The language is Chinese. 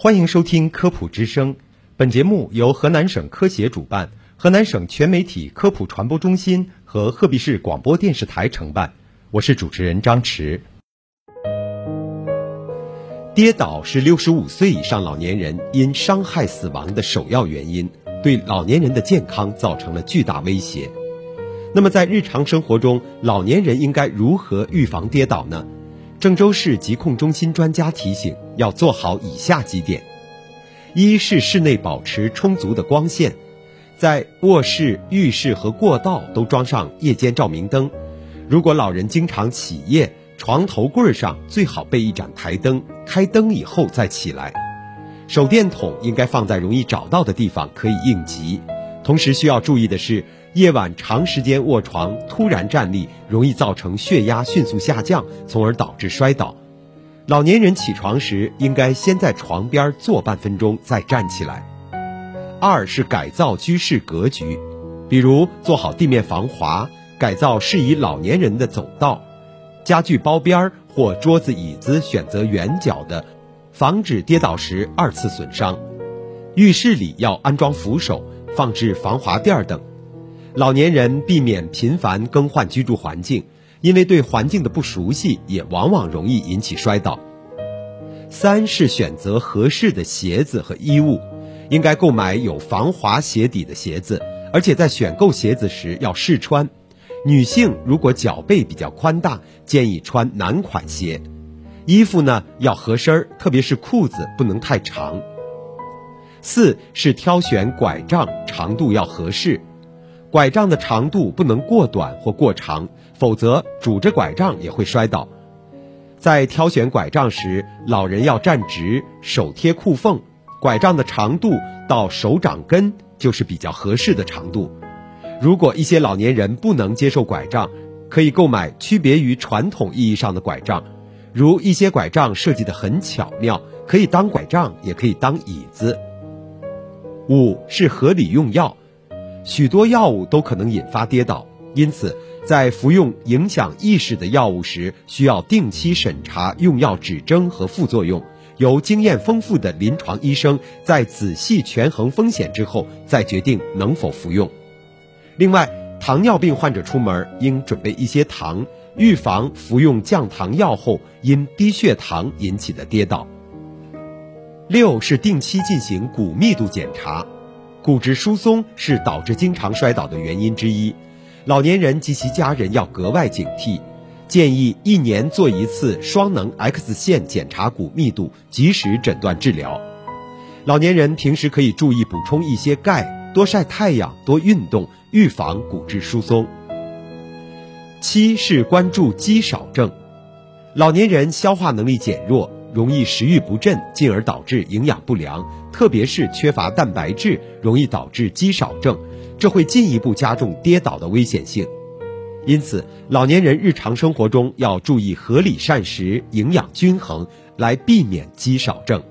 欢迎收听科普之声，本节目由河南省科协主办，河南省全媒体科普传播中心和鹤壁市广播电视台承办。我是主持人张驰。跌倒是六十五岁以上老年人因伤害死亡的首要原因，对老年人的健康造成了巨大威胁。那么，在日常生活中，老年人应该如何预防跌倒呢？郑州市疾控中心专家提醒，要做好以下几点：一是室内保持充足的光线，在卧室、浴室和过道都装上夜间照明灯。如果老人经常起夜，床头柜上最好备一盏台灯，开灯以后再起来。手电筒应该放在容易找到的地方，可以应急。同时需要注意的是。夜晚长时间卧床，突然站立，容易造成血压迅速下降，从而导致摔倒。老年人起床时，应该先在床边坐半分钟，再站起来。二是改造居室格局，比如做好地面防滑，改造适宜老年人的走道，家具包边或桌子椅子选择圆角的，防止跌倒时二次损伤。浴室里要安装扶手，放置防滑垫等。老年人避免频繁更换居住环境，因为对环境的不熟悉也往往容易引起摔倒。三是选择合适的鞋子和衣物，应该购买有防滑鞋底的鞋子，而且在选购鞋子时要试穿。女性如果脚背比较宽大，建议穿男款鞋。衣服呢要合身儿，特别是裤子不能太长。四是挑选拐杖，长度要合适。拐杖的长度不能过短或过长，否则拄着拐杖也会摔倒。在挑选拐杖时，老人要站直，手贴裤缝，拐杖的长度到手掌根就是比较合适的长度。如果一些老年人不能接受拐杖，可以购买区别于传统意义上的拐杖，如一些拐杖设计的很巧妙，可以当拐杖，也可以当椅子。五是合理用药。许多药物都可能引发跌倒，因此在服用影响意识的药物时，需要定期审查用药指征和副作用，由经验丰富的临床医生在仔细权衡风险之后再决定能否服用。另外，糖尿病患者出门应准备一些糖，预防服用降糖药后因低血糖引起的跌倒。六是定期进行骨密度检查。骨质疏松是导致经常摔倒的原因之一，老年人及其家人要格外警惕，建议一年做一次双能 X 线检查骨密度，及时诊断治疗。老年人平时可以注意补充一些钙，多晒太阳，多运动，预防骨质疏松。七是关注肌少症，老年人消化能力减弱。容易食欲不振，进而导致营养不良，特别是缺乏蛋白质，容易导致肌少症，这会进一步加重跌倒的危险性。因此，老年人日常生活中要注意合理膳食、营养均衡，来避免肌少症。